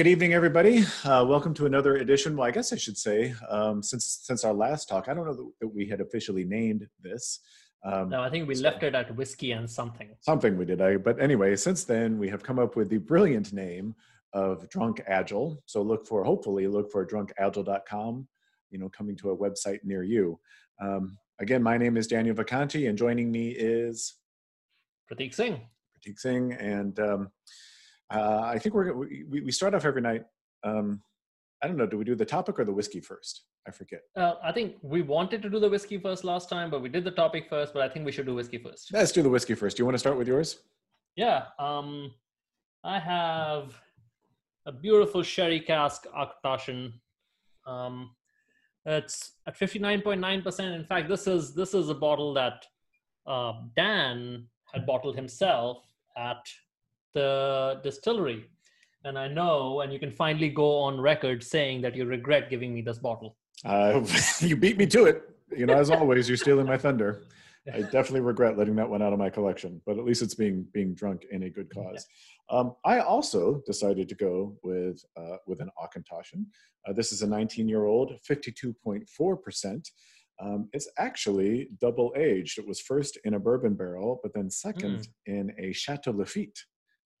Good evening, everybody. Uh, welcome to another edition. Well, I guess I should say, um, since since our last talk, I don't know that, we had officially named this. Um, no, I think we so, left it at whiskey and something. Something we did. I, but anyway, since then we have come up with the brilliant name of Drunk Agile. So look for, hopefully, look for drunkagile.com. You know, coming to a website near you. Um, again, my name is Daniel Vacanti, and joining me is Prateek Singh. Prateek Singh, and um, uh, I think we're we, we start off every night. Um, I don't know. Do we do the topic or the whiskey first? I forget. Uh, I think we wanted to do the whiskey first last time, but we did the topic first. But I think we should do whiskey first. Let's do the whiskey first. Do you want to start with yours? Yeah. Um, I have a beautiful sherry cask Auchentoshan. Um, it's at fifty nine point nine percent. In fact, this is this is a bottle that uh, Dan had bottled himself at the distillery. And I know, and you can finally go on record saying that you regret giving me this bottle. Uh, you beat me to it. You know, as always, you're stealing my thunder. I definitely regret letting that one out of my collection, but at least it's being being drunk in a good cause. Um, I also decided to go with uh, with an Auchentoshan. Uh, this is a 19 year old, 52.4 percent. Um, it's actually double aged. It was first in a bourbon barrel, but then second mm. in a Chateau Lafite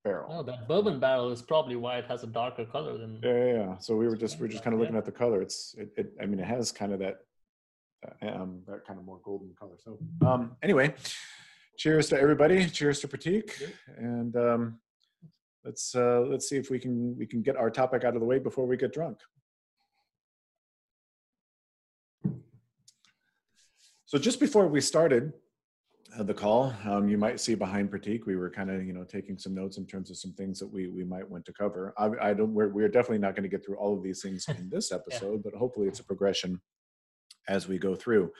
barrel. Oh, that bourbon barrel is probably why it has a darker color than. Yeah, yeah. yeah. So we were just we are just kind of looking at the color. It's it, it. I mean, it has kind of that um that kind of more golden color. So um anyway, cheers to everybody. Cheers to Prateek, and um, let's uh, let's see if we can we can get our topic out of the way before we get drunk. So just before we started, the call. Um, you might see behind Prateek, we were kind of you know taking some notes in terms of some things that we we might want to cover. I, I don't. We're we're definitely not going to get through all of these things in this episode, yeah. but hopefully it's a progression as we go through.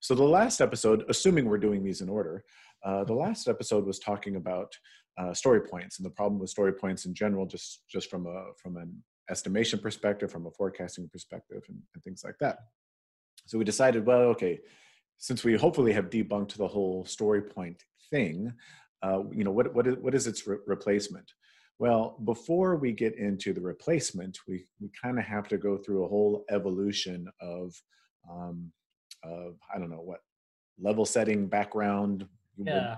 So the last episode, assuming we're doing these in order, uh, the last episode was talking about uh, story points and the problem with story points in general, just just from a from an estimation perspective, from a forecasting perspective, and, and things like that. So we decided, well, okay since we hopefully have debunked the whole story point thing, uh, you know, what, what, is, what is its re- replacement? Well, before we get into the replacement, we, we kind of have to go through a whole evolution of, um, of, I don't know what, level setting background. Yeah.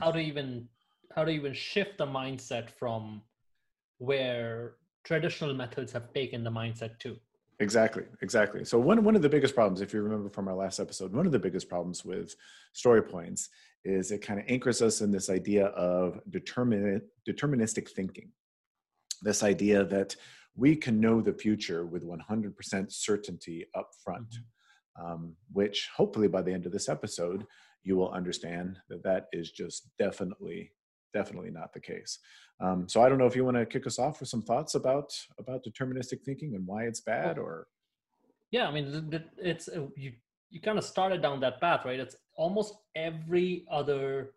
How to even, how to even shift the mindset from where traditional methods have taken the mindset to. Exactly, exactly. So one one of the biggest problems, if you remember from our last episode, one of the biggest problems with story points is it kind of anchors us in this idea of determin- deterministic thinking. This idea that we can know the future with 100% certainty up front, mm-hmm. um, which hopefully by the end of this episode, you will understand that that is just definitely definitely not the case. Um, so I don't know if you want to kick us off with some thoughts about about deterministic thinking and why it's bad, or yeah, I mean it's uh, you you kind of started down that path, right? It's almost every other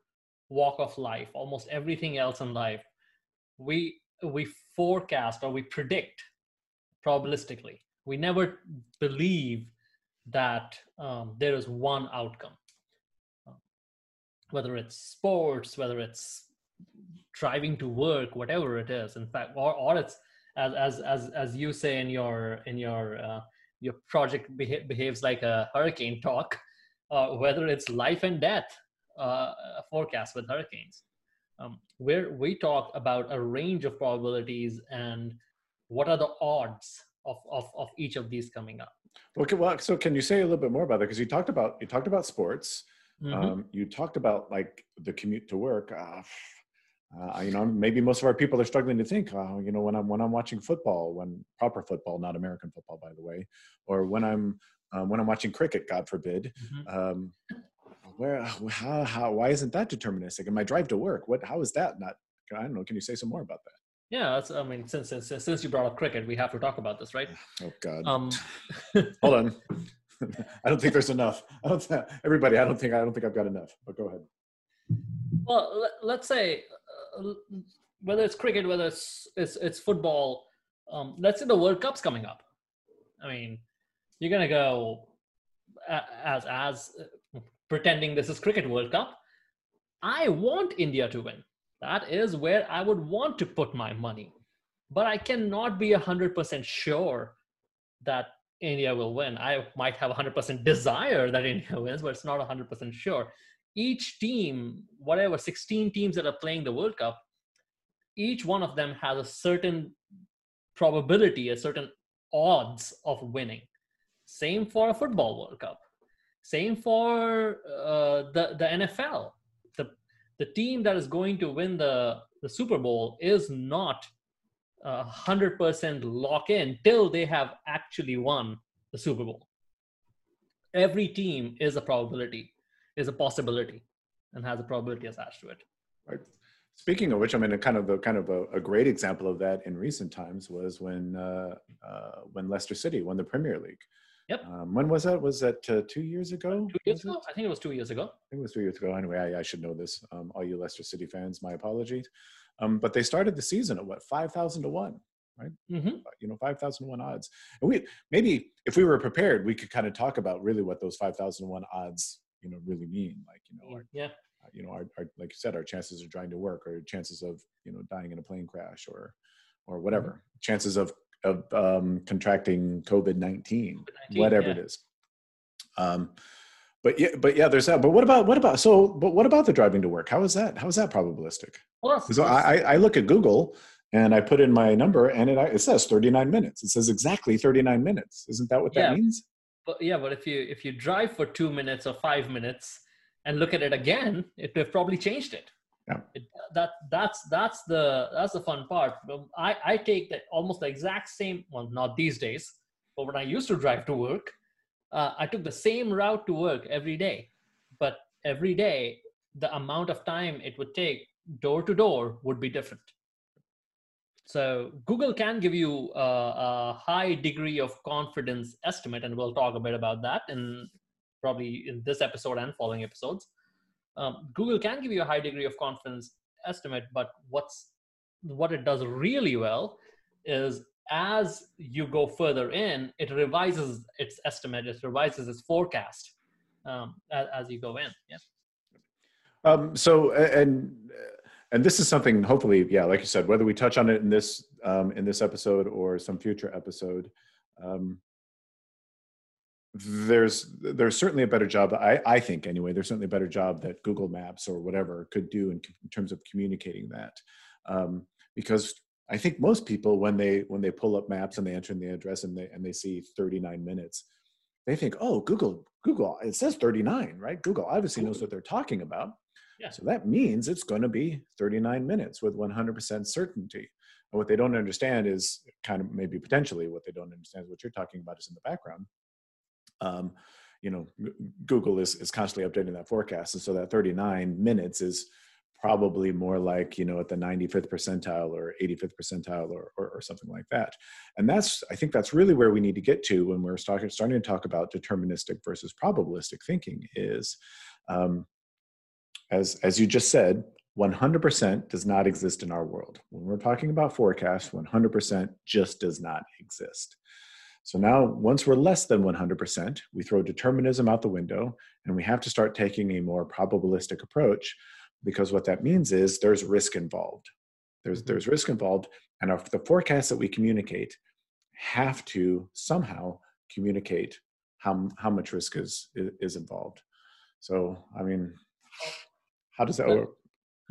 walk of life, almost everything else in life, we we forecast or we predict probabilistically. We never believe that um, there is one outcome whether it's sports, whether it's driving to work whatever it is. In fact or, or it's as as as as you say in your in your uh, your project beha- behaves like a hurricane talk uh, whether it's life and death uh, forecast with hurricanes. Um, where we talk about a range of probabilities and what are the odds of, of, of each of these coming up. Okay well so can you say a little bit more about that? Because you talked about you talked about sports. Mm-hmm. um, you talked about like the commute to work. Uh, uh, you know, maybe most of our people are struggling to think, uh, you know, when I'm when I'm watching football, when proper football, not American football, by the way, or when I'm um, when I'm watching cricket, God forbid, mm-hmm. um, where how, how why isn't that deterministic? And my drive to work, what how is that not? I don't know. Can you say some more about that? Yeah, that's, I mean, since, since since you brought up cricket, we have to talk about this, right? Oh God. Um, Hold on. I don't think there's enough. I don't. Everybody, I don't think I don't think I've got enough. But go ahead. Well, let's say whether it's cricket, whether it's it's, it's football. Um, let's say the World Cup's coming up. I mean, you're gonna go as as uh, pretending this is cricket World Cup. I want India to win. That is where I would want to put my money. but I cannot be 100% sure that India will win. I might have 100% desire that India wins, but it's not 100% sure. Each team, whatever 16 teams that are playing the World Cup, each one of them has a certain probability, a certain odds of winning. Same for a football World Cup. Same for uh, the the NFL. The the team that is going to win the the Super Bowl is not hundred percent lock in till they have actually won the Super Bowl. Every team is a probability, is a possibility, and has a probability attached to it. Right. Speaking of which, I mean, a kind of a kind of a, a great example of that in recent times was when uh, uh, when Leicester City won the Premier League. Yep. Um, when was that? Was that uh, two years ago? Two years ago? I think it was two years ago. I think it was two years ago. Anyway, I, I should know this. Um, all you Leicester City fans, my apologies. Um, but they started the season at what five thousand to one, right? Mm-hmm. Uh, you know, five thousand to one odds. And we maybe if we were prepared, we could kind of talk about really what those five thousand to one odds, you know, really mean. Like, you know, our, yeah, uh, you know, our, our, like you said, our chances of trying to work, or chances of you know dying in a plane crash, or or whatever, mm-hmm. chances of of um, contracting COVID nineteen, whatever yeah. it is. Um, but yeah, but yeah, there's that. But what about what about so? But what about the driving to work? How is that? How is that probabilistic? Well, so I, I look at Google and I put in my number and it, it says 39 minutes. It says exactly 39 minutes. Isn't that what that means? But yeah, but if you if you drive for two minutes or five minutes and look at it again, it would have probably changed it. Yeah. It, that that's that's the that's the fun part. I I take that almost the exact same. Well, not these days, but when I used to drive to work, uh, I took the same route to work every day, but every day the amount of time it would take door to door would be different. So Google can give you a, a, high degree of confidence estimate, and we'll talk a bit about that in probably in this episode and following episodes. Um, Google can give you a high degree of confidence estimate, but what's what it does really well is as you go further in, it revises its estimate, it revises its forecast um, as, as, you go in. Yeah. Um, so, and and this is something, hopefully, yeah, like you said, whether we touch on it in this um, in this episode or some future episode, um, there's there's certainly a better job. I I think anyway, there's certainly a better job that Google Maps or whatever could do in, in terms of communicating that, um, because I think most people when they when they pull up maps and they enter in the address and they and they see 39 minutes, they think, oh, Google Google it says 39, right? Google obviously knows what they're talking about. So that means it's going to be 39 minutes with 100% certainty. And what they don't understand is kind of maybe potentially what they don't understand is what you're talking about is in the background. Um, you know, Google is, is constantly updating that forecast. And so that 39 minutes is probably more like you know at the 95th percentile or 85th percentile or, or, or, something like that and that's i think that's really where we need to get to when we're starting, starting to talk about deterministic versus probabilistic thinking is um, as as you just said 100% does not exist in our world when we're talking about forecasts 100% just does not exist so now once we're less than 100% we throw determinism out the window and we have to start taking a more probabilistic approach because what that means is there's risk involved. There's mm-hmm. there's risk involved, and our, the forecasts that we communicate have to somehow communicate how how much risk is is involved. So I mean, how does that work?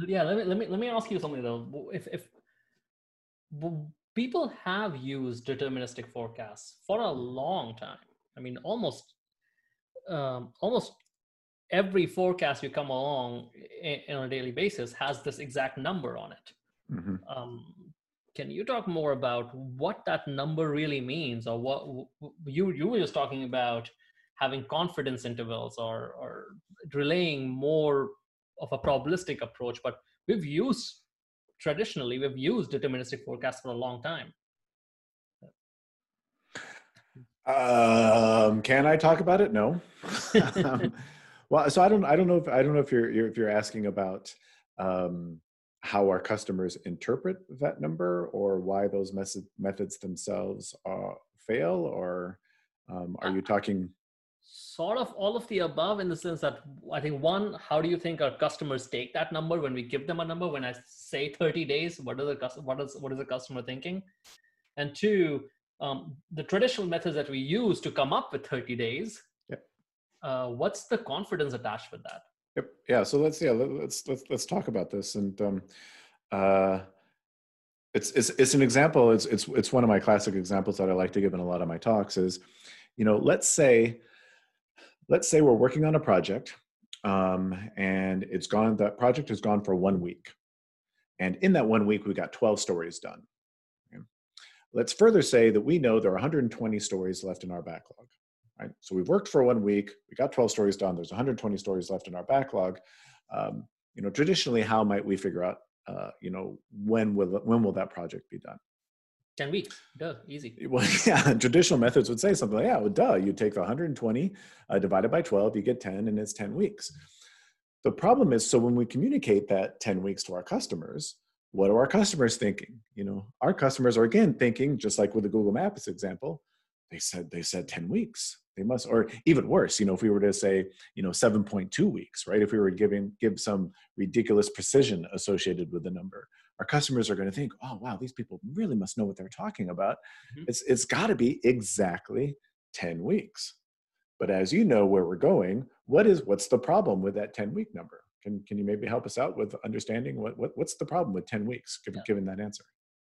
Yeah, let me let me let me ask you something though. If if people have used deterministic forecasts for a long time, I mean, almost um, almost every forecast you come along on a daily basis has this exact number on it. Mm-hmm. Um, can you talk more about what that number really means, or what you you were just talking about having confidence intervals or or relaying more of a probabilistic approach, but we've used traditionally we've used deterministic forecasts for a long time. Um, can I talk about it? No. um, well, so I don't, I don't know if I don't know if you're, you're if you're asking about um, how our customers interpret that number or why those method, methods themselves uh, fail, or um, are you talking? Sort of all of the above in the sense that I think one, how do you think our customers take that number when we give them a number? When I say 30 days, what are the what is what is the customer thinking? And two, um, the traditional methods that we use to come up with 30 days. Yep. Uh, what's the confidence attached with that? Yep. Yeah. So let's yeah let's let's let's talk about this and um, uh, it's it's it's an example. It's it's it's one of my classic examples that I like to give in a lot of my talks. Is you know let's say let's say we're working on a project um, and it's gone that project has gone for one week. And in that one week we got 12 stories done. Okay. let's further say that we know there are 120 stories left in our backlog right? So we've worked for one week we got 12 stories done there's 120 stories left in our backlog. Um, you know traditionally how might we figure out uh, you know when will when will that project be done 10 weeks. Duh, easy. Well, yeah, traditional methods would say something like, yeah, well, duh, you take the 120 uh, divided by 12, you get 10, and it's 10 weeks. The problem is, so when we communicate that 10 weeks to our customers, what are our customers thinking? You know, our customers are again thinking, just like with the Google Maps example, they said they said 10 weeks. They must, or even worse, you know, if we were to say, you know, 7.2 weeks, right? If we were giving give some ridiculous precision associated with the number, our customers are going to think, oh wow, these people really must know what they're talking about. Mm-hmm. It's it's got to be exactly 10 weeks. But as you know where we're going, what is what's the problem with that 10 week number? Can can you maybe help us out with understanding what, what what's the problem with 10 weeks given, yeah. given that answer?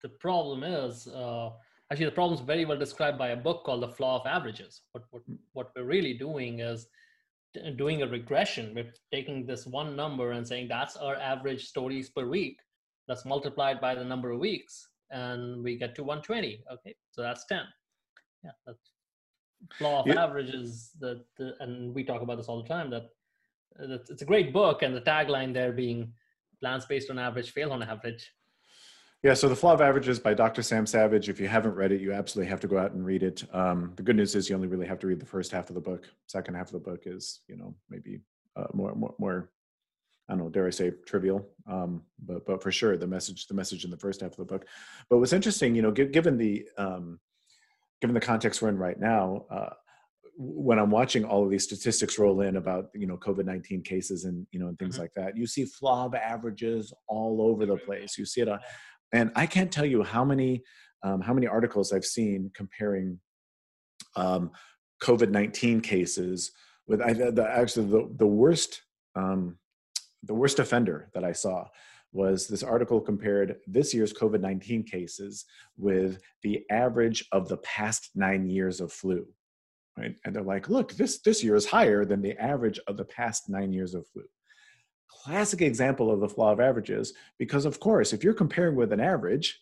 The problem is uh, actually the problem is very well described by a book called The Flaw of Averages. What what mm. what we're really doing is doing a regression. We're taking this one number and saying that's our average stories per week that's multiplied by the number of weeks and we get to 120 okay so that's 10 yeah that's law of yeah. averages that and we talk about this all the time that, that it's a great book and the tagline there being plans based on average fail on average yeah, so The Flaw of Averages by Dr. Sam Savage. If you haven't read it, you absolutely have to go out and read it. Um, the good news is you only really have to read the first half of the book. Second half of the book is, you know, maybe uh, more, more, more I don't know, dare I say, trivial, um, but but for sure, the message the message in the first half of the book. But what's interesting, you know, given the um, given the context we're in right now, uh, when I'm watching all of these statistics roll in about you know COVID nineteen cases and you know and things mm-hmm. like that, you see flaw of averages all over the place. You see it, on, and I can't tell you how many um, how many articles I've seen comparing um, COVID nineteen cases with I, the, actually the the worst um, the worst offender that I saw was this article compared this year's COVID 19 cases with the average of the past nine years of flu. Right? And they're like, look, this, this year is higher than the average of the past nine years of flu. Classic example of the flaw of averages, because of course, if you're comparing with an average,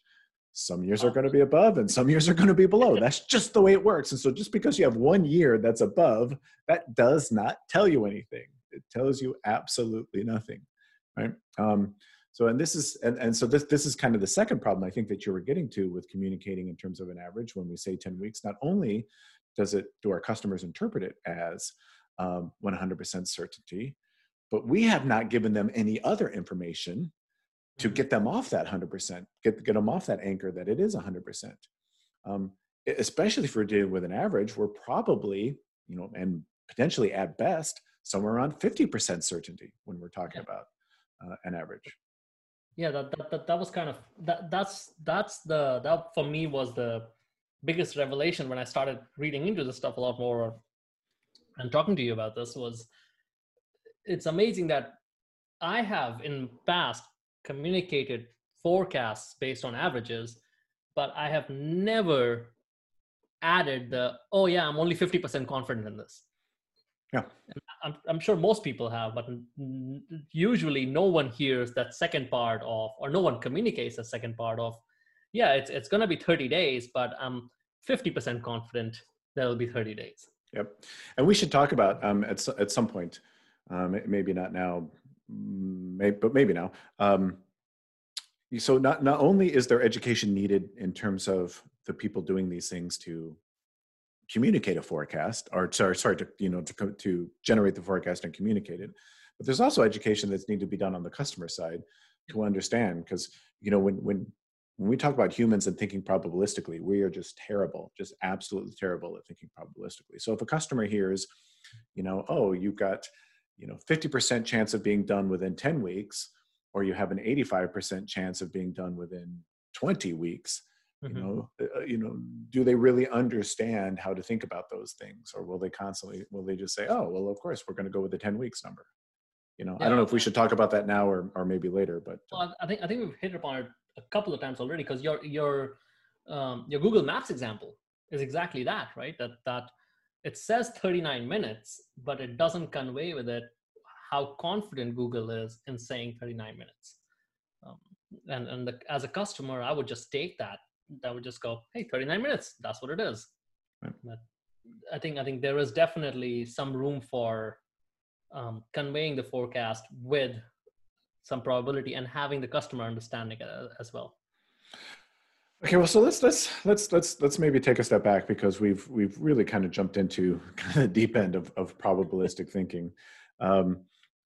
some years are going to be above and some years are going to be below. That's just the way it works. And so, just because you have one year that's above, that does not tell you anything it tells you absolutely nothing right? Um, so and this is and, and so this this is kind of the second problem i think that you were getting to with communicating in terms of an average when we say 10 weeks. Not only does it do our customers interpret it as um, 100% certainty but we have not given them any other information to mm-hmm. get them off that 100% get, get them off that anchor that it is 100% um, especially if we're dealing with an average we're probably you know and potentially at best somewhere around 50% certainty when we're talking yeah. about uh, an average yeah that, that, that, that was kind of that that's that's the that for me was the biggest revelation when i started reading into this stuff a lot more and talking to you about this was it's amazing that i have in past communicated forecasts based on averages but i have never added the oh yeah i'm only 50% confident in this yeah. I'm, I'm sure most people have, but usually no one hears that second part of, or no one communicates the second part of, yeah, it's, it's going to be 30 days, but I'm 50% confident that it'll be 30 days. Yep. And we should talk about um, at, at some point, um, maybe not now, maybe, but maybe now. Um, so not, not only is there education needed in terms of the people doing these things to communicate a forecast or sorry, sorry to you know to, to generate the forecast and communicate it but there's also education that's need to be done on the customer side to understand because you know when when when we talk about humans and thinking probabilistically we are just terrible just absolutely terrible at thinking probabilistically so if a customer hears you know, oh, you've got, you know, 50% chance of being done within 10 weeks, or you have an 85% chance of being done within 20 weeks. Mm-hmm. You know, uh, you know, do they really understand how to think about those things, or will they constantly will they just say, "Oh, well, of course, we're going to go with the 10 weeks number"? You know, yeah. I don't know if we should talk about that now or or maybe later, but uh well, I think I think we've hit upon it a couple of times already because your your um, your Google Maps example is exactly that, right? That that it says 39 minutes, but it doesn't convey with it how confident Google is in saying 39 minutes. Um, and and the, as a customer, I would just take that. I would just go, hey, 39 minutes. That's what it is. Right. But I think I think there is definitely some room for um, conveying the forecast with some probability and having the customer understanding it uh, as well. Okay, well, so let's let's let's let's let's maybe take a step back because we've we've really kind of jumped into kind of the deep end of of probabilistic thinking, um,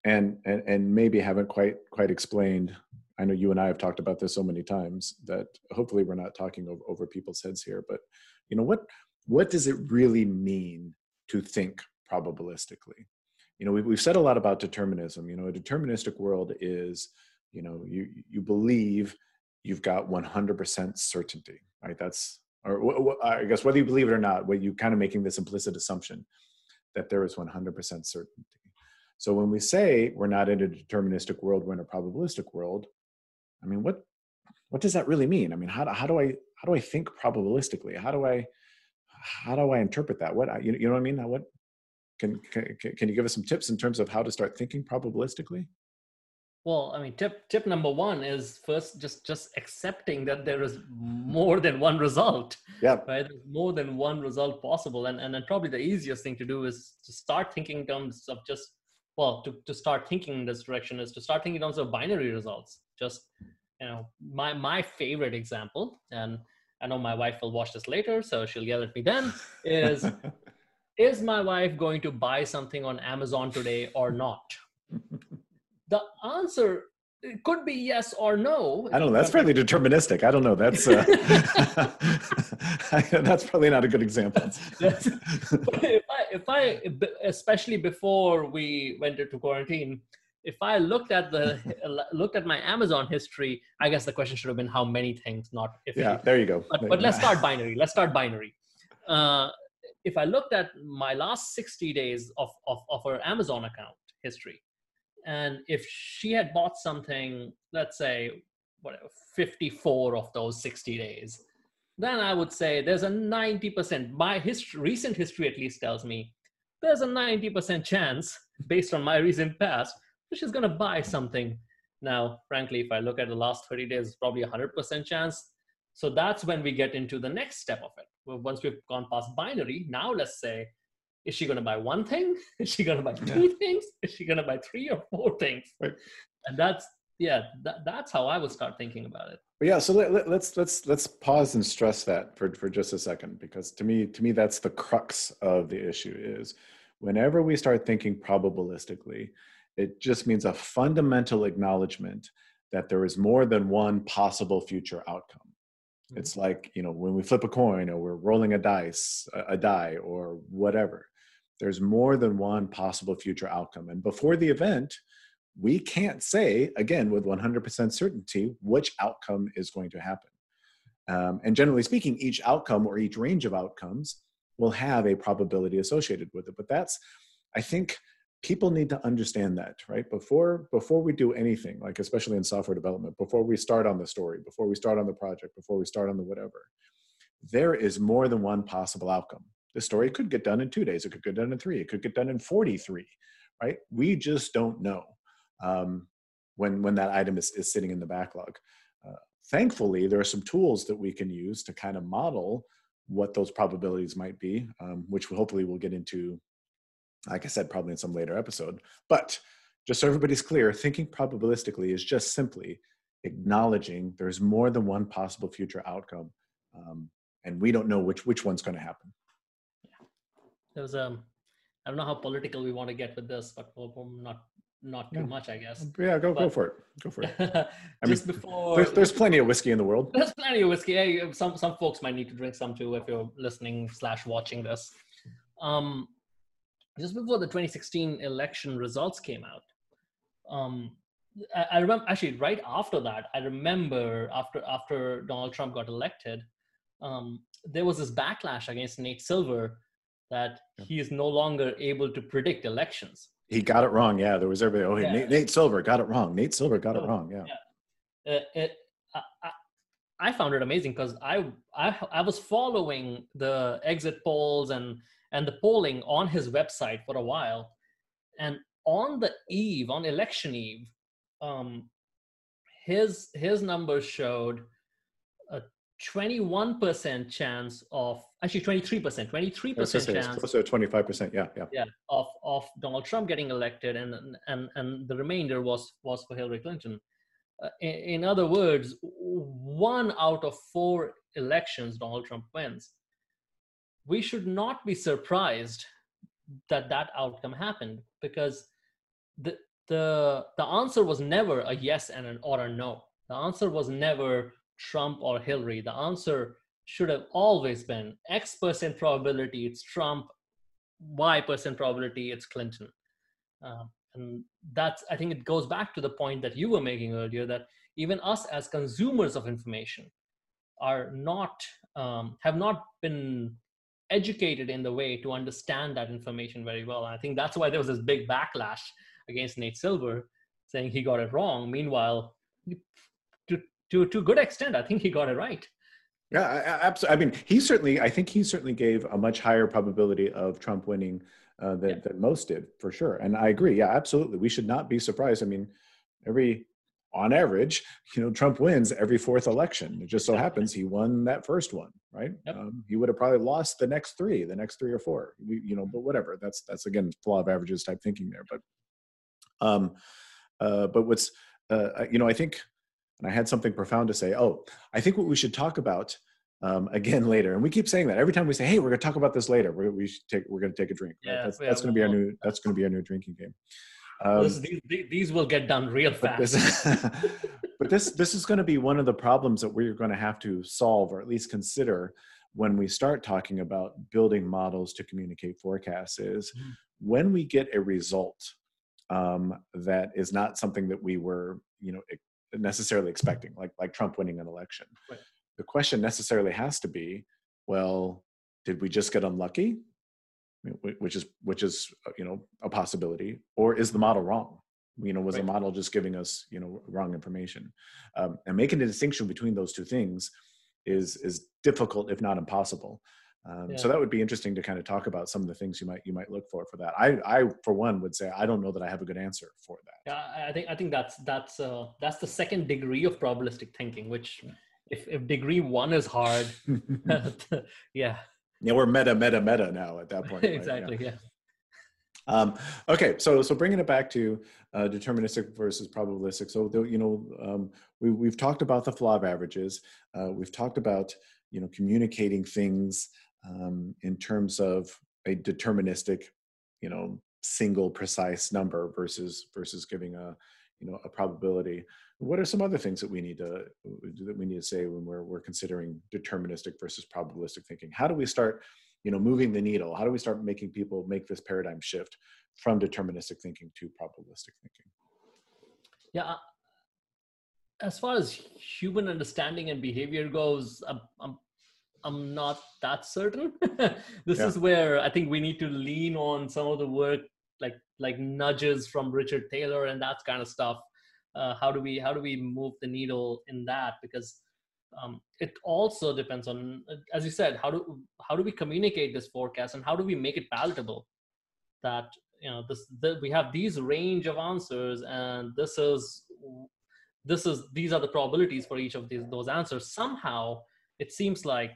and and and maybe haven't quite quite explained. I know you and I have talked about this so many times that hopefully we're not talking over, over people's heads here. But you know what what does it really mean to think probabilistically? You know, we've we've said a lot about determinism. You know, a deterministic world is you know you you believe you've got 100% certainty, right? That's, or I guess whether you believe it or not, what you kind of making this implicit assumption that there is 100% certainty. So when we say we're not in a deterministic world, we're in a probabilistic world. I mean, what what does that really mean? I mean, how, how do I how do I think probabilistically? How do I how do I interpret that? What you, you know what I mean? What can, can can you give us some tips in terms of how to start thinking probabilistically? Well, I mean, tip tip number one is first just just accepting that there is more than one result. Yeah. Right. There's more than one result possible, and and then probably the easiest thing to do is to start thinking in terms of just well, to to start thinking in this direction is to start thinking in terms of binary results. Just you know, my my favorite example, and I know my wife will watch this later, so she'll yell at me then. Is is my wife going to buy something on Amazon today or not? the answer it could be yes or no. I don't know. That's fairly deterministic. I don't know. That's uh, that's probably not a good example. if I, if I, especially before we went into quarantine, if I looked at the looked at my Amazon history, I guess the question should have been how many things, not if. Yeah, there you go. But, but let's start binary. Let's start binary. Uh, if I looked at my last 60 days of, of, of her Amazon account history, and if she had bought something let's say whatever 54 of those 60 days then i would say there's a 90% my history recent history at least tells me there's a 90% chance based on my recent past that she's going to buy something. Now frankly if i look at the last 30 days probably a 100% chance. So that's when we get into the next step of it. Once we've gone past binary now let's say is she going to buy one thing is she going to buy two yeah. things is she going to buy three or four things right. and that's yeah that, that's how i would start thinking about it but yeah so let, let, let's let's let's pause and stress that for for just a second because to me to me that's the crux of the issue is whenever we start thinking probabilistically it just means a fundamental acknowledgement that there is more than one possible future outcome mm-hmm. it's like you know when we flip a coin or we're rolling a dice a, a die or whatever there's more than one possible future outcome. And before the event, we can't say, again, with 100% certainty, which outcome is going to happen. Um, and generally speaking, each outcome or each range of outcomes will have a probability associated with it. But that's, I think, people need to understand that right before before we do anything like especially in software development before we start on the story before we start on the project before we start on the whatever there is more than one possible outcome the story could get done in two days. It could get done in three. It could get done in 43, right? We just don't know um, when, when that item is, is sitting in the backlog. Uh, thankfully, there are some tools that we can use to kind of model what those probabilities might be, um, which hopefully we'll get into, like I said, probably in some later episode. But just so everybody's clear, thinking probabilistically is just simply acknowledging there's more than one possible future outcome. Um, and we don't know which, which one's going to happen there was um I don't know how political we want to get with this, but not not too yeah. much, I guess. Yeah, go but, go for it. Go for it. just mean, before there's, there's, plenty of whiskey in the world. There's plenty of whiskey. Hey, some some folks might need to drink some too if you're listening slash watching this. Um, just before the 2016 election results came out. Um, I, I remember actually right after that. I remember after after Donald Trump got elected, um, there was this backlash against Nate Silver that he is no longer able to predict elections. He got it wrong. Yeah, there was everybody. Oh, hey, yeah. Nate, Nate, Silver got it wrong. Nate Silver got it wrong. Yeah. yeah. Uh, it, I, I found it amazing because I, I I was following the exit polls and and the polling on his website for a while, and on the eve, on election eve, um, his his numbers showed a 21% chance of actually 23% 23% chance close to 25% yeah yeah. Yeah of of donald trump getting elected and and and the remainder was was for hillary clinton. Uh, in, in other words one out of four elections donald trump wins. We should not be surprised that that outcome happened because the the the answer was never a yes and an or a no. The answer was never trump or hillary. The answer should have always been x percent probability it's trump y percent probability it's clinton uh, and that's i think it goes back to the point that you were making earlier that even us as consumers of information are not um, have not been educated in the way to understand that information very well. And I think that's why there was this big backlash against Nate Silver saying he got it wrong. Meanwhile, to to to a good extent, I think he got it right. Yeah, absolutely. I mean, he certainly. I think he certainly gave a much higher probability of Trump winning uh, than, yeah. than most did, for sure. And I agree. Yeah, absolutely. We should not be surprised. I mean, every on average, you know, Trump wins every fourth election. It just so happens he won that first one, right? Yep. Um, he would have probably lost the next three, the next three or four, we, you know, but whatever. That's that's again law of averages type thinking there. But, um, uh, but what's, uh, you know, I think, and I had something profound to say. Oh, I think what we should talk about um, again later, and we keep saying that every time we say, "Hey, we're going to talk about this later," we're, we should take, we're going to take a drink. Right? Yeah, that's, that's going to be our new. That's going to be our new drinking game. Um, this, these, these will get done real fast. But this, but this, this is going to be one of the problems that we're going to have to solve, or at least consider, when we start talking about building models to communicate forecasts. Is mm-hmm. when we get a result um, that is not something that we were, you know, necessarily expecting, like like Trump winning an election. Right. The question necessarily has to be, well, did we just get unlucky? which is which is uh, you know a possibility or is the model wrong you know was right. the model just giving us you know wrong information um, and making a distinction between those two things is is difficult if not impossible um, yeah. so that would be interesting to kind of talk about some of the things you might you might look for for that i i for one would say i don't know that i have a good answer for that yeah i think i think that's that's uh, that's the second degree of probabilistic thinking which if if degree one is hard yeah yeah, we're meta, meta, meta now at that point. exactly. Yeah. yeah. Um, okay, so so bringing it back to uh, deterministic versus probabilistic. So you know, um, we we've talked about the flaw of averages. Uh, we've talked about you know communicating things um, in terms of a deterministic, you know, single precise number versus versus giving a you know a probability. What are some other things that we need to that we need to say when we're we're considering deterministic versus probabilistic thinking? How do we start you know moving the needle? How do we start making people make this paradigm shift from deterministic thinking to probabilistic thinking? Yeah uh, as far as human understanding and behavior goes i'm, I'm, I'm not that certain. This yeah. is where i think we need to lean on some of the work like like nudges from richard Thaler and that kind of stuff. Uh, how do we how do we move the needle in that? Because um, it also depends on as you said how do how do we communicate this forecast and how do we make it palatable? That you know this the, we have these range of answers and this is this is these are the probabilities for each of these those answers. Somehow it seems like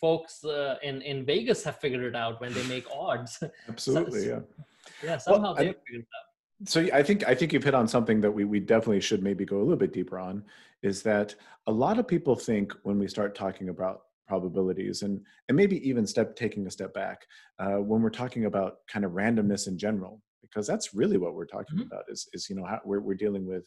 folks uh, in in vegas have figured it out when they make odds. Absolutely so, yeah. yeah somehow well, they have figured it out. So I think I think you've hit on something that we we definitely should maybe go a little bit deeper on is that a lot of people think when we start talking about probabilities and and maybe even step taking a step back uh, when we're talking about kind of randomness in general because that's really what we're talking mm-hmm. about is is you know how we're we're dealing with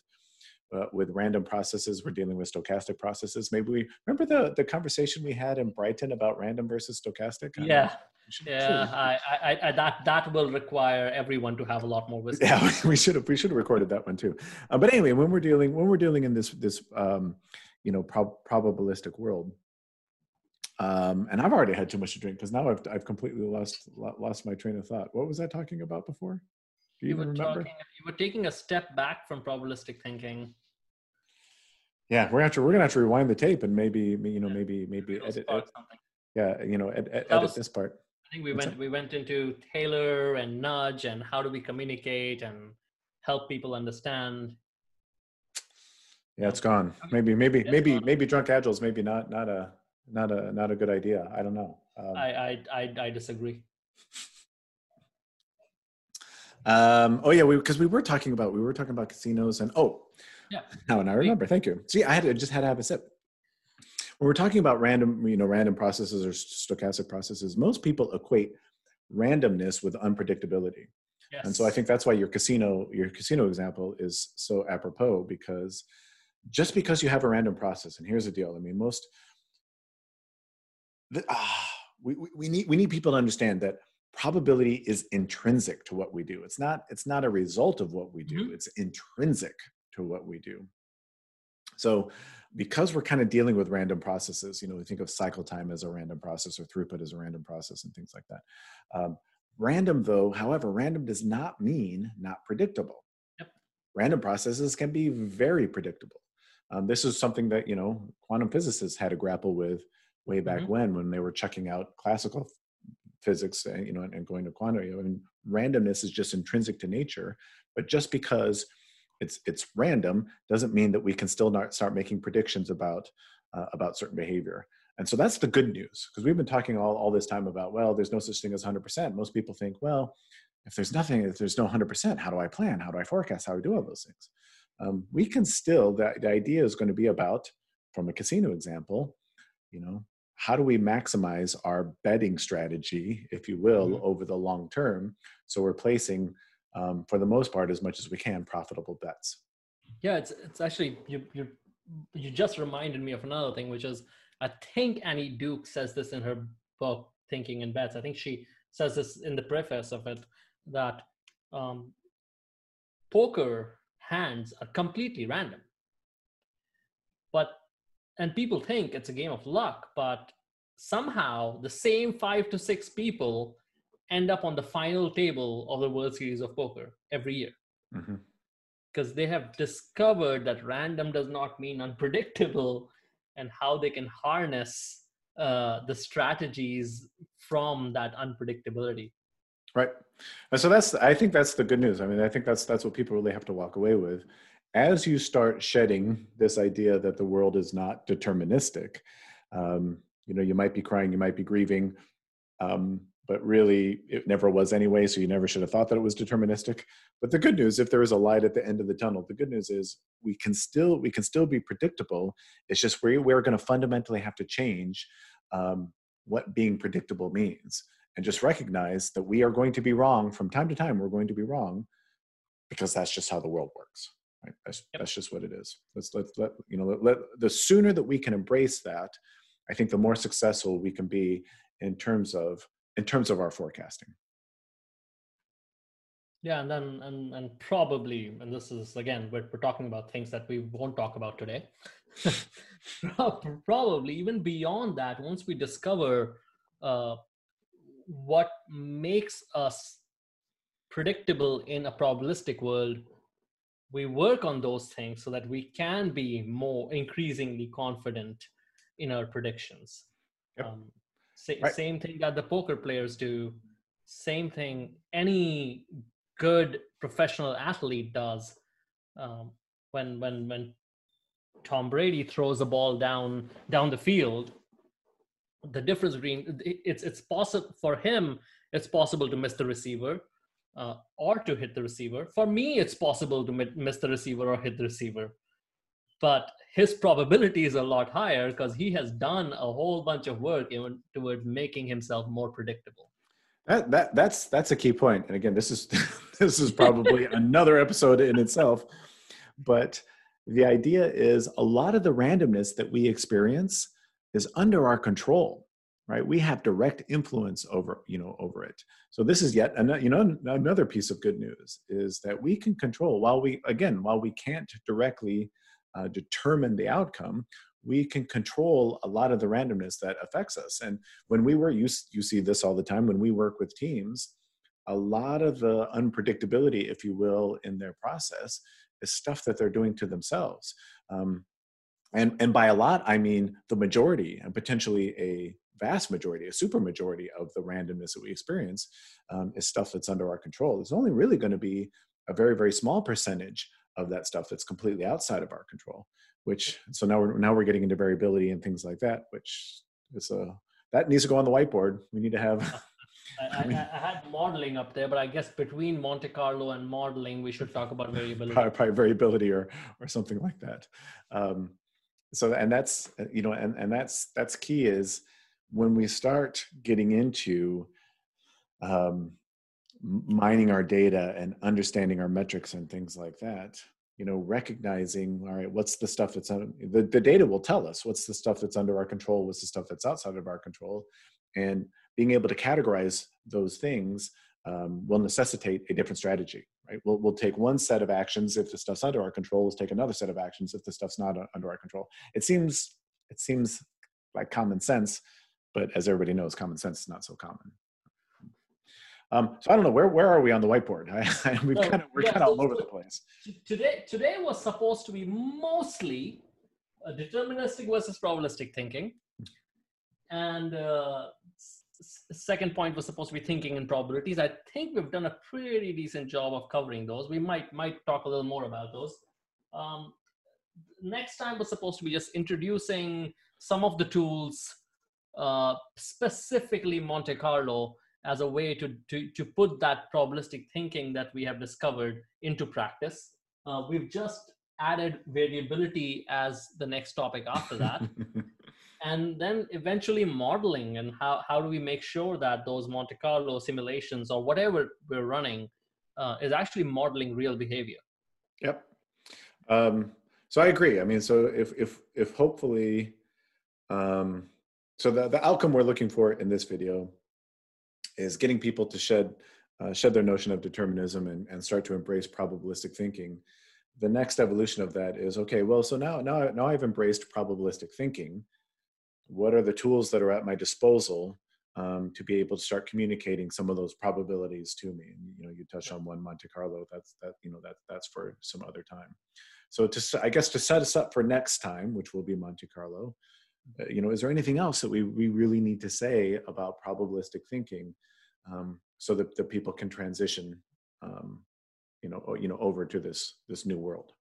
uh, with random processes we're dealing with stochastic processes maybe we remember the the conversation we had in brighton about random versus stochastic yeah yeah, I, I, I, that that will require everyone to have a lot more wisdom. Yeah, we should have we should have recorded that one too. Uh, but anyway, when we're dealing when we're dealing in this this um, you know prob- probabilistic world, um, and I've already had too much to drink because now I've I've completely lost lost my train of thought. What was I talking about before? Do you, you even remember? Talking, you were taking a step back from probabilistic thinking. Yeah, we're gonna we're gonna have to rewind the tape and maybe you know maybe maybe edit, edit yeah you know ed, ed, edit was, this part I think we went we went into Thaler and nudge and how do we communicate and help people understand. Yeah, it's gone. Maybe maybe it's maybe gone. maybe drunk agiles maybe not not a not a not a good idea. I don't know. Um, I, I I I disagree. Um, oh yeah, we because we were talking about we were talking about casinos and oh yeah. Now and I remember. Thank you. See, I had to, just had to have a sip when we're talking about random, you know, random processes or stochastic processes, most people equate randomness with unpredictability. Yes. And so I think that's why your casino, your casino example is so apropos because just because you have a random process, and here's the deal. I mean, most the, ah, we, we need we need people to understand that probability is intrinsic to what we do. It's not it's not a result of what we do. Mm-hmm. It's intrinsic to what we do. So because we're kind of dealing with random processes, you know, we think of cycle time as a random process or throughput as a random process and things like that. Um, random, though, however, random does not mean not predictable. Yep. Random processes can be very predictable. Um, this is something that you know quantum physicists had to grapple with way back mm-hmm. when, when they were checking out classical physics, and, you know, and, and going to quantum. You know, I mean, randomness is just intrinsic to nature, but just because it's it's random doesn't mean that we can still not start making predictions about uh, about certain behavior. And so that's the good news because we've been talking all, all this time about well there's no such thing as 100% most people think well if there's nothing if there's no 100% how do i plan? How do i forecast? How do i do all those things? Um, we can still the, the idea is going to be about from a casino example you know how do we maximize our betting strategy if you will mm-hmm. over the long term? So we're placing um, for the most part, as much as we can, profitable bets. Yeah, it's it's actually you you you just reminded me of another thing, which is I think Annie Duke says this in her book Thinking in Bets. I think she says this in the preface of it that um, poker hands are completely random. But and people think it's a game of luck, but somehow the same five to six people end up on the final table of the World Series of Poker every year. Because mm-hmm. they have discovered that random does not mean unpredictable and how they can harness uh, the strategies from that unpredictability. Right. And so that's, I think that's the good news. I mean, I think that's, that's what people really have to walk away with. As you start shedding this idea that the world is not deterministic, um, you know, you might be crying, you might be grieving. Um, but really it never was anyway so you never should have thought that it was deterministic. But the good news if there is a light at the end of the tunnel the good news is we can still we can still be predictable. It's just we, we're going to fundamentally have to change um, what being predictable means. And just recognize that we are going to be wrong from time to time we're going to be wrong because that's just how the world works right? That's, yep. that's just what it is. Let's let, let you know let, let, the sooner that we can embrace that i think the more successful we can be in terms of in terms of our forecasting. Yeah and then and and probably and this is again we're, we're talking about things that we won't talk about today. Probably even beyond that once we discover uh, what makes us predictable in a probabilistic world we work on those things so that we can be more increasingly confident in our predictions. Yep. um, Sa- right. Same thing that the poker players do. Same thing any good professional athlete does. Um, when when when Tom Brady throws a ball down down the field, the difference between it's it's possible for him. It's possible to miss the receiver. Uh, or to hit the receiver. For me, it's possible to miss the receiver or hit the receiver but his probability is a lot higher because he has done a whole bunch of work in, towards making himself more predictable. That, that that's that's a key point. And again, this is this is probably another episode in itself. But the idea is a lot of the randomness that we experience is under our control. right we have direct influence over you know over it so this is yet another you know another piece of good news is that we can control while we again while we can't directly uh, determine the outcome we can control a lot of the randomness that affects us and when we work you, you see this all the time when we work with teams a lot of the unpredictability if you will in their process is stuff that they're doing to themselves um, and and by a lot i mean the majority and potentially a vast majority, a super majority of the randomness that we experience um, is stuff that's under our control. There's only really going to be a very, very small percentage of that stuff that's completely outside of our control. Which so now we're now we're getting into variability and things like that, which is a that needs to go on the whiteboard. We need to have. I, I, I, had modeling up there, but I guess between Monte Carlo and modeling, we should talk about variability. Probably, probably variability or or something like that. Um, so and that's you know and and that's that's key is when we start getting into um, mining our data and understanding our metrics and things like that you know recognizing all right what's the stuff that's on the, the data will tell us what's the stuff that's under our control what's the stuff that's outside of our control and being able to categorize those things um, will necessitate a different strategy right we'll, we'll take one set of actions if the stuff's under our control we'll take another set of actions if the stuff's not under our control it seems it seems like common sense but as everybody knows, common sense is not so common. Um, so I don't know where where are we on the whiteboard? I, I, we've kind of we're yeah, kind of all over the place. Today today was supposed to be mostly deterministic versus probabilistic thinking, and uh, second point was supposed to be thinking and probabilities. I think we've done a pretty decent job of covering those. We might might talk a little more about those. Um, next time was supposed to be just introducing some of the tools uh, specifically Monte Carlo as a way to, to, to put that probabilistic thinking that we have discovered into practice. Uh, we've just added variability as the next topic after that. and then eventually modeling and how, how do we make sure that those Monte Carlo simulations or whatever we're running uh, is actually modeling real behavior. Yep. Um, so I agree. I mean, so if, if, if hopefully, um, so the, the outcome we're looking for in this video is getting people to shed uh, shed their notion of determinism and, and start to embrace probabilistic thinking. The next evolution of that is okay well so now now now i've embraced probabilistic thinking. What are the tools that are at my disposal um, to be able to start communicating some of those probabilities to me? And you know you touch on one monte carlo that's that you know that that's for some other time. So to i guess to set us up for next time which will be monte carlo you know, is there anything else that we, we really need to say about probabilistic thinking um, so that the people can transition, um, you know, you know, over to this this new world?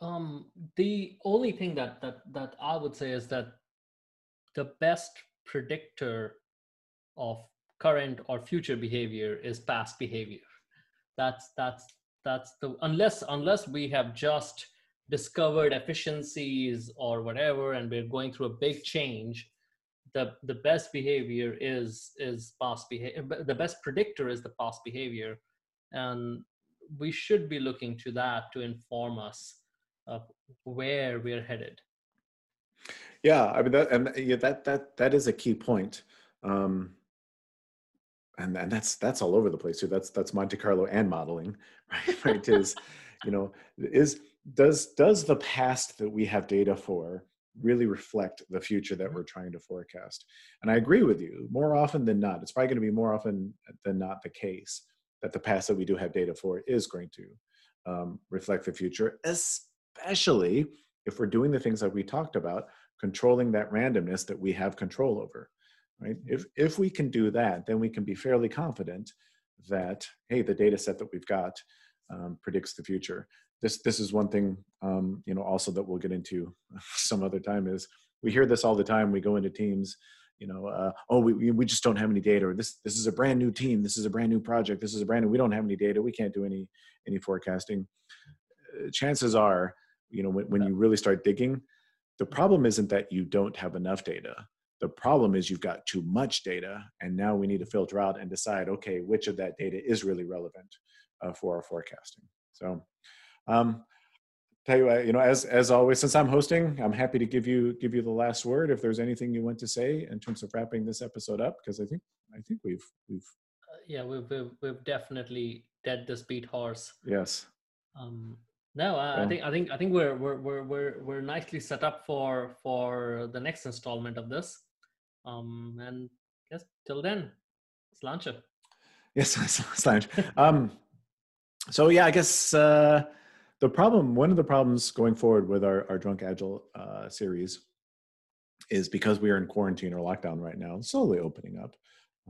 Um, the only thing that that that I would say is that the best predictor of current or future behavior is past behavior. That's that's that's the unless unless we have just discovered efficiencies or whatever and we're going through a big change the the best behavior is is past behavior the best predictor is the past behavior. And we should be looking to that to inform us of where we're headed. Yeah i mean that and yeah, that that that is a key point. Um and and that's that's all over the place too. That's that's monte carlo and modeling right? Right is you know is does does the past that we have data for really reflect the future that we're trying to forecast? And i agree with you more often than not it's probably going to be more often than not the case that the past that we do have data for is going to um, reflect the future especially if we're doing the things that we talked about controlling that randomness that we have control over right? If if we can do that then we can be fairly confident that hey the data set that we've got um, predicts the future this this is one thing um, you know also that we'll get into some other time is we hear this all the time. We go into teams you know uh, oh we, we just don't have any data or this this is a brand new team. This is a brand new project. This is a brand new we don't have any data. We can't do any any forecasting. Uh, chances are you know when, when you really start digging the problem isn't that you don't have enough data. The problem is you've got too much data and now we need to filter out and decide okay which of that data is really relevant uh, for our forecasting. So um, tell you you know, as as always, since I'm hosting, I'm happy to give you give you the last word. If there's anything you want to say in terms of wrapping this episode up, because I think I think we've we've uh, yeah we've, we've we've definitely dead this beat horse. Yes. Um, no, I, I think I think I think we're we're we're we're we're nicely set up for for the next installment of this. Um, and yes, till then, sláinte. Yes, sláinte. um, so yeah, I guess uh, the problem, one of the problems going forward with our, our Drunk Agile uh, series is because we are in quarantine or lockdown right now, slowly opening up.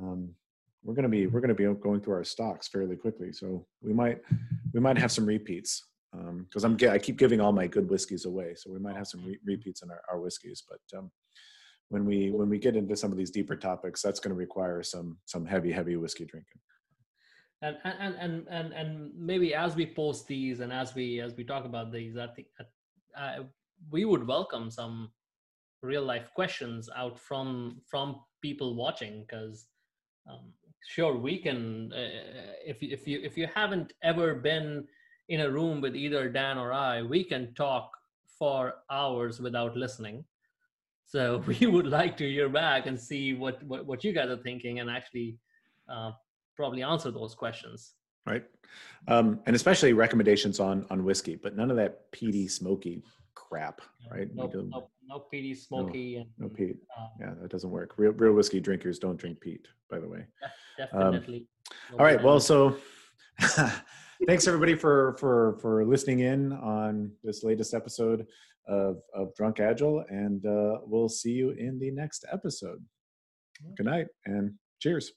Um, we're going to be we're going to be going through our stocks fairly quickly, so we might we might have some repeats because um, I'm I keep giving all my good whiskeys away, so we might have some re- repeats in our, our whiskeys. But um, when we when we get into some of these deeper topics, that's going to require some some heavy heavy whiskey drinking. And and and and and maybe as we post these and as we as we talk about these, I think uh, we would welcome some real life questions out from from people watching because um, sure we can uh, if if you if you haven't ever been in a room with either Dan or I, we can talk for hours without listening. So we would like to hear back and see what what, what you guys are thinking and actually uh, probably answer those questions. Right, um, and especially recommendations on on whiskey, but none of that peaty, smoky crap. Right? No, no, no peaty, smoky, no, and no peat. Um, yeah, that doesn't work. Real real whiskey drinkers don't drink peat. By the way. Definitely. Um, all right. Well, so. thanks everybody for for for listening in on this latest episode of of drunk agile and uh, we'll see you in the next episode good night and cheers